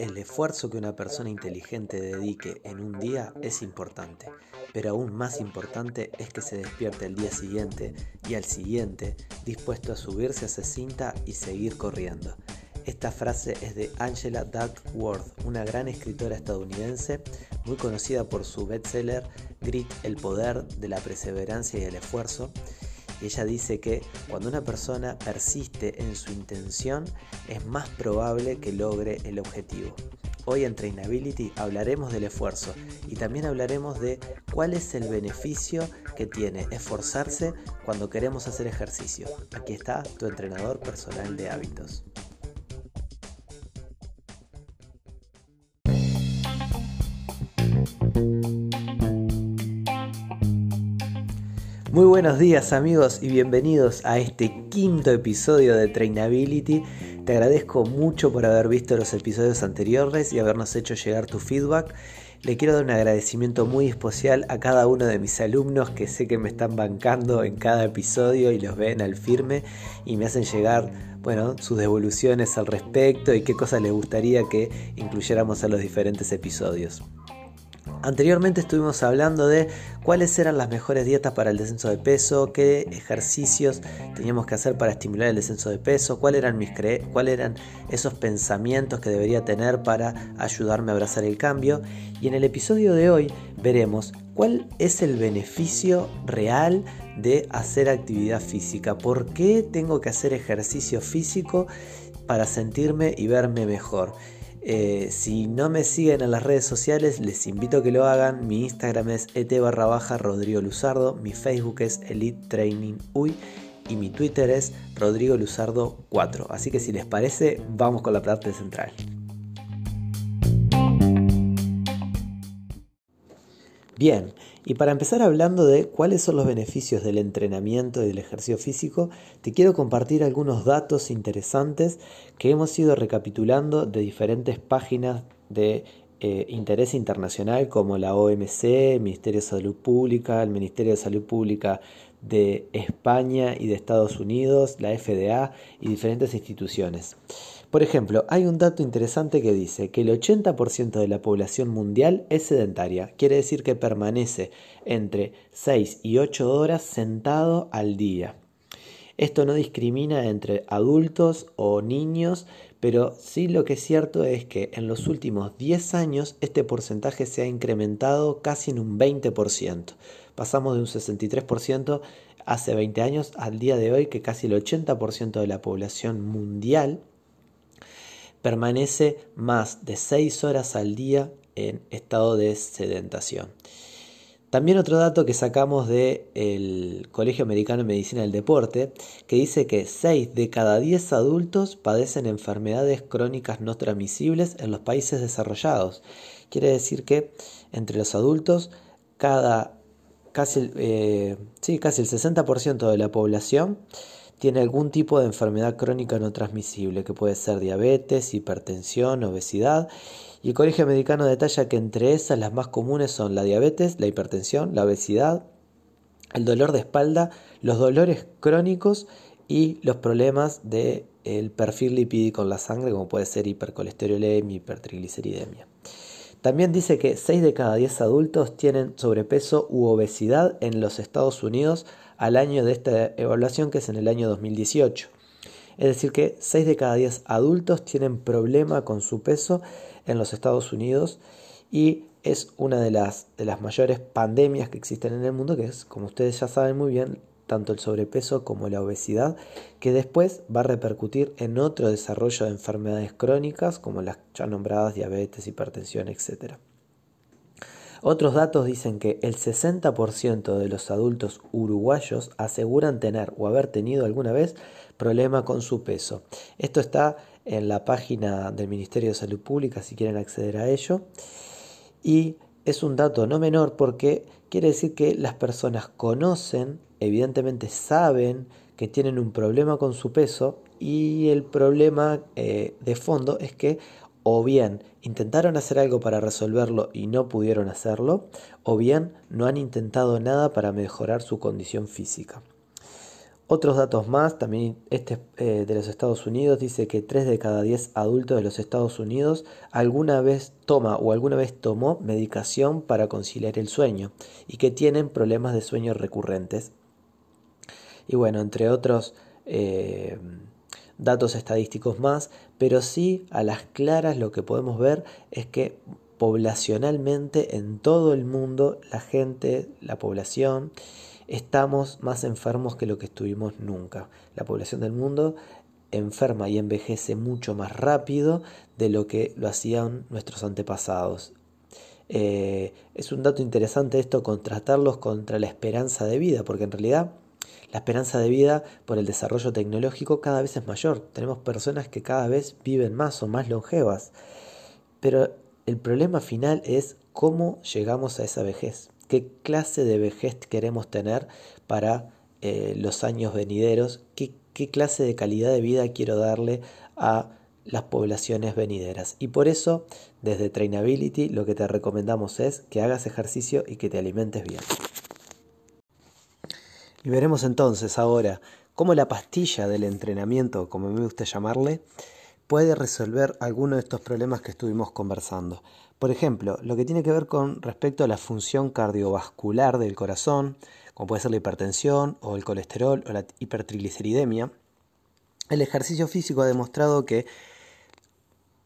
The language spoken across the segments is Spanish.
El esfuerzo que una persona inteligente dedique en un día es importante, pero aún más importante es que se despierte el día siguiente y al siguiente dispuesto a subirse a esa cinta y seguir corriendo. Esta frase es de Angela Duckworth, una gran escritora estadounidense muy conocida por su bestseller Grit, el poder de la perseverancia y el esfuerzo, ella dice que cuando una persona persiste en su intención es más probable que logre el objetivo. Hoy en Trainability hablaremos del esfuerzo y también hablaremos de cuál es el beneficio que tiene esforzarse cuando queremos hacer ejercicio. Aquí está tu entrenador personal de hábitos. Muy buenos días amigos y bienvenidos a este quinto episodio de Trainability. Te agradezco mucho por haber visto los episodios anteriores y habernos hecho llegar tu feedback. Le quiero dar un agradecimiento muy especial a cada uno de mis alumnos que sé que me están bancando en cada episodio y los ven al firme y me hacen llegar bueno, sus devoluciones al respecto y qué cosas les gustaría que incluyéramos en los diferentes episodios. Anteriormente estuvimos hablando de cuáles eran las mejores dietas para el descenso de peso, qué ejercicios teníamos que hacer para estimular el descenso de peso, cuáles eran, cuáles eran esos pensamientos que debería tener para ayudarme a abrazar el cambio. Y en el episodio de hoy veremos cuál es el beneficio real de hacer actividad física, por qué tengo que hacer ejercicio físico para sentirme y verme mejor. Eh, si no me siguen en las redes sociales, les invito a que lo hagan. Mi Instagram es et barra baja Rodrigo Luzardo, mi Facebook es Elite Training Uy y mi Twitter es Rodrigo Luzardo 4. Así que si les parece, vamos con la parte central. Bien, y para empezar hablando de cuáles son los beneficios del entrenamiento y del ejercicio físico, te quiero compartir algunos datos interesantes que hemos ido recapitulando de diferentes páginas de eh, interés internacional como la OMC, el Ministerio de Salud Pública, el Ministerio de Salud Pública de España y de Estados Unidos, la FDA y diferentes instituciones. Por ejemplo, hay un dato interesante que dice que el 80% de la población mundial es sedentaria, quiere decir que permanece entre 6 y 8 horas sentado al día. Esto no discrimina entre adultos o niños, pero sí lo que es cierto es que en los últimos 10 años este porcentaje se ha incrementado casi en un 20%. Pasamos de un 63% hace 20 años al día de hoy que casi el 80% de la población mundial permanece más de 6 horas al día en estado de sedentación. También otro dato que sacamos del Colegio Americano de Medicina del Deporte, que dice que 6 de cada 10 adultos padecen enfermedades crónicas no transmisibles en los países desarrollados. Quiere decir que entre los adultos, cada, casi, eh, sí, casi el 60% de la población tiene algún tipo de enfermedad crónica no transmisible, que puede ser diabetes, hipertensión, obesidad. Y el Colegio Americano detalla que entre esas las más comunes son la diabetes, la hipertensión, la obesidad, el dolor de espalda, los dolores crónicos y los problemas del el perfil lipídico en la sangre, como puede ser hipercolesterolemia, hipertrigliceridemia. También dice que 6 de cada 10 adultos tienen sobrepeso u obesidad en los Estados Unidos al año de esta evaluación que es en el año 2018. Es decir, que 6 de cada 10 adultos tienen problema con su peso en los Estados Unidos y es una de las, de las mayores pandemias que existen en el mundo, que es, como ustedes ya saben muy bien, tanto el sobrepeso como la obesidad, que después va a repercutir en otro desarrollo de enfermedades crónicas, como las ya nombradas diabetes, hipertensión, etc. Otros datos dicen que el 60% de los adultos uruguayos aseguran tener o haber tenido alguna vez problema con su peso. Esto está en la página del Ministerio de Salud Pública si quieren acceder a ello. Y es un dato no menor porque quiere decir que las personas conocen, evidentemente saben que tienen un problema con su peso y el problema eh, de fondo es que o bien intentaron hacer algo para resolverlo y no pudieron hacerlo, o bien no han intentado nada para mejorar su condición física. Otros datos más, también este eh, de los Estados Unidos, dice que 3 de cada 10 adultos de los Estados Unidos alguna vez toma o alguna vez tomó medicación para conciliar el sueño y que tienen problemas de sueño recurrentes. Y bueno, entre otros eh, datos estadísticos más, pero sí a las claras lo que podemos ver es que poblacionalmente en todo el mundo la gente, la población, estamos más enfermos que lo que estuvimos nunca. La población del mundo enferma y envejece mucho más rápido de lo que lo hacían nuestros antepasados. Eh, es un dato interesante esto contrastarlos contra la esperanza de vida, porque en realidad la esperanza de vida por el desarrollo tecnológico cada vez es mayor. Tenemos personas que cada vez viven más o más longevas. Pero el problema final es cómo llegamos a esa vejez qué clase de vejez queremos tener para eh, los años venideros, ¿Qué, qué clase de calidad de vida quiero darle a las poblaciones venideras. Y por eso, desde Trainability, lo que te recomendamos es que hagas ejercicio y que te alimentes bien. Y veremos entonces ahora cómo la pastilla del entrenamiento, como me gusta llamarle, puede resolver alguno de estos problemas que estuvimos conversando. Por ejemplo, lo que tiene que ver con respecto a la función cardiovascular del corazón, como puede ser la hipertensión o el colesterol o la hipertrigliceridemia, el ejercicio físico ha demostrado que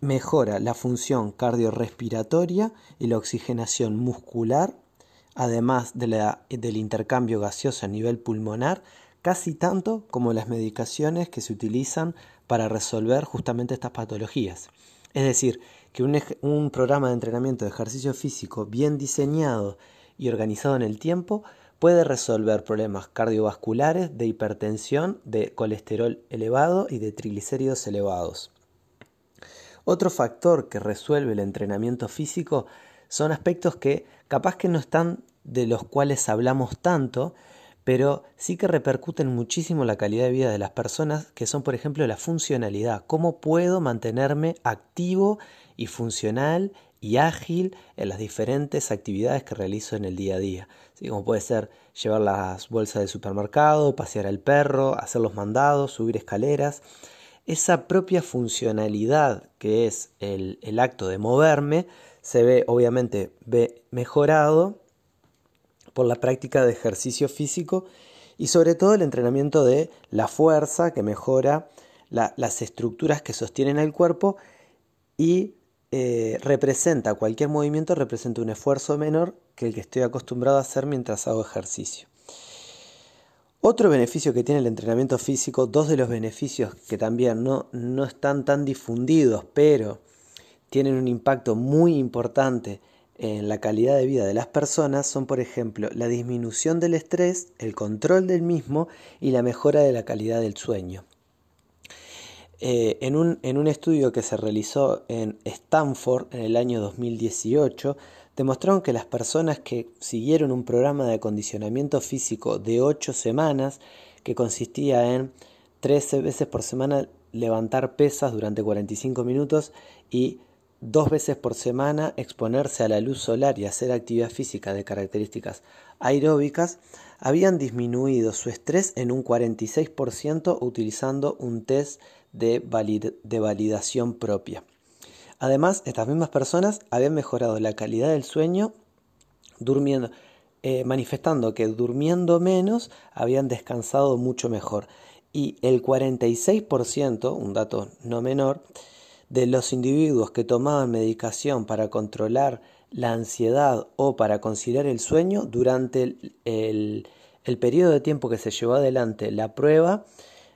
mejora la función cardiorrespiratoria y la oxigenación muscular, además del intercambio gaseoso a nivel pulmonar, casi tanto como las medicaciones que se utilizan para resolver justamente estas patologías. Es decir, que un, programa de entrenamiento de ejercicio físico bien diseñado y organizado en el tiempo puede resolver problemas cardiovasculares, de hipertensión, de colesterol elevado y de triglicéridos elevados. Otro factor que resuelve el entrenamiento físico son aspectos que capaz que no están de los cuales hablamos tanto, pero sí que repercuten muchísimo la calidad de vida de las personas, que son por ejemplo la funcionalidad, cómo puedo mantenerme activo y funcional y ágil en las diferentes actividades que realizo en el día a día. Como puede ser llevar las bolsas del supermercado, pasear al perro, hacer los mandados, subir escaleras. Esa propia funcionalidad que es el, el acto de moverme se ve obviamente ve mejorado por la práctica de ejercicio físico y sobre todo el entrenamiento de la fuerza que mejora las estructuras que sostienen el cuerpo y eh, representa, cualquier movimiento representa un esfuerzo menor que el que estoy acostumbrado a hacer mientras hago ejercicio. Otro beneficio que tiene el entrenamiento físico, dos de los beneficios que también no, no están tan difundidos, pero tienen un impacto muy importante en la calidad de vida de las personas son, por ejemplo, la disminución del estrés, el control del mismo y la mejora de la calidad del sueño. Eh, en, un, en, un, estudio que se realizó en Stanford en el año 2018, demostraron que las personas que siguieron un programa de acondicionamiento físico de 8 semanas, que consistía en 13 veces por semana levantar pesas durante 45 minutos y dos veces por semana exponerse a la luz solar y hacer actividad física de características aeróbicas, habían disminuido su estrés en un 46% utilizando un test de, validación propia. Además, estas mismas personas habían mejorado la calidad del sueño durmiendo, eh, manifestando que durmiendo menos habían descansado mucho mejor. Y el 46%, un dato no menor, de los individuos que tomaban medicación para controlar la ansiedad o para conciliar el sueño durante el periodo de tiempo que se llevó adelante la prueba,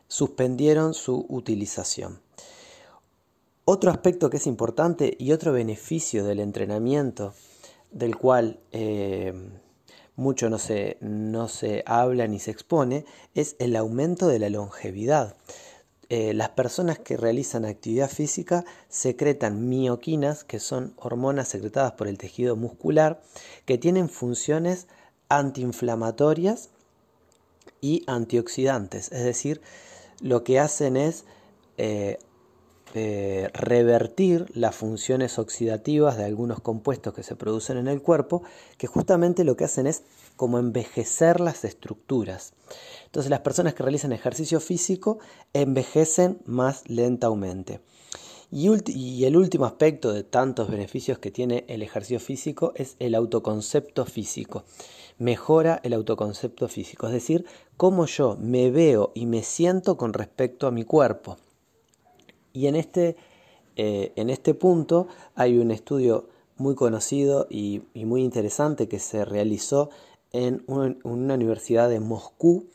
suspendieron su utilización. Otro aspecto que es importante y otro beneficio del entrenamiento, del cual eh, mucho no se, no se habla ni se expone, es el aumento de la longevidad. Eh, las personas que realizan actividad física secretan mioquinas, que son hormonas secretadas por el tejido muscular, que tienen funciones antiinflamatorias y antioxidantes, es decir, lo que hacen es eh, eh, revertir las funciones oxidativas de algunos compuestos que se producen en el cuerpo, que justamente lo que hacen es como envejecer las estructuras. Entonces las personas que realizan ejercicio físico envejecen más lentamente. Y, y, el último aspecto de tantos beneficios que tiene el ejercicio físico es el autoconcepto físico. Mejora el autoconcepto físico, es decir, cómo yo me veo y me siento con respecto a mi cuerpo. Y en este, eh, en este punto hay un estudio muy conocido y, muy interesante que se realizó en una, universidad de Moscú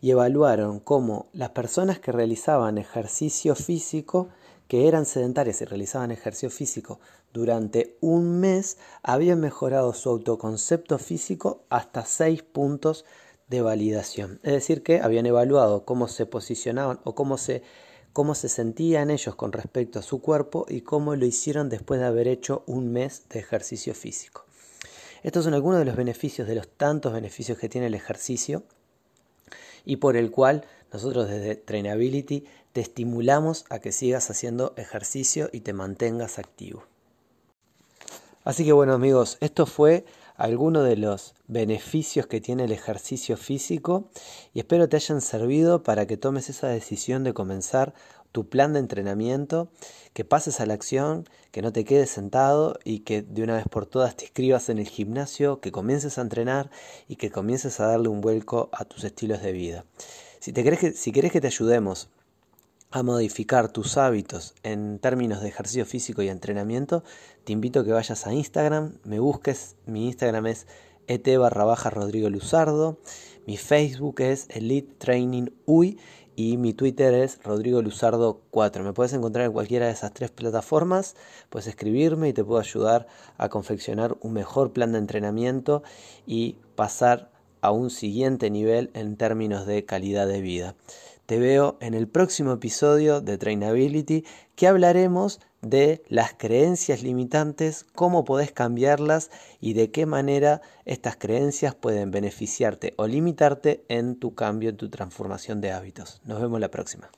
y evaluaron cómo las personas que realizaban ejercicio físico, que eran sedentarias y realizaban ejercicio físico durante un mes, habían mejorado su autoconcepto físico hasta 6 puntos de validación. Es decir, que habían evaluado cómo se posicionaban o cómo se cómo se sentían ellos con respecto a su cuerpo y cómo lo hicieron después de haber hecho un mes de ejercicio físico. Estos son algunos de los beneficios, de los tantos beneficios que tiene el ejercicio y por el cual nosotros desde Trainability te estimulamos a que sigas haciendo ejercicio y te mantengas activo. Así que bueno amigos, esto fue algunos de los beneficios que tiene el ejercicio físico y espero te hayan servido para que tomes esa decisión de comenzar tu plan de entrenamiento, que pases a la acción, que no te quedes sentado y que de una vez por todas te inscribas en el gimnasio, que comiences a entrenar y que comiences a darle un vuelco a tus estilos de vida. Si, te que, si querés que te ayudemos a modificar tus hábitos en términos de ejercicio físico y entrenamiento, te invito a que vayas a Instagram, me busques, mi Instagram es et barra baja Rodrigo Luzardo, mi Facebook es Elite Training UI y mi Twitter es Rodrigo Luzardo 4. Me puedes encontrar en cualquiera de esas tres plataformas, puedes escribirme y te puedo ayudar a confeccionar un mejor plan de entrenamiento y pasar a un siguiente nivel en términos de calidad de vida. Te veo en el próximo episodio de Trainability que hablaremos de las creencias limitantes, cómo podés cambiarlas y de qué manera estas creencias pueden beneficiarte o limitarte en tu cambio, en tu transformación de hábitos. Nos vemos la próxima.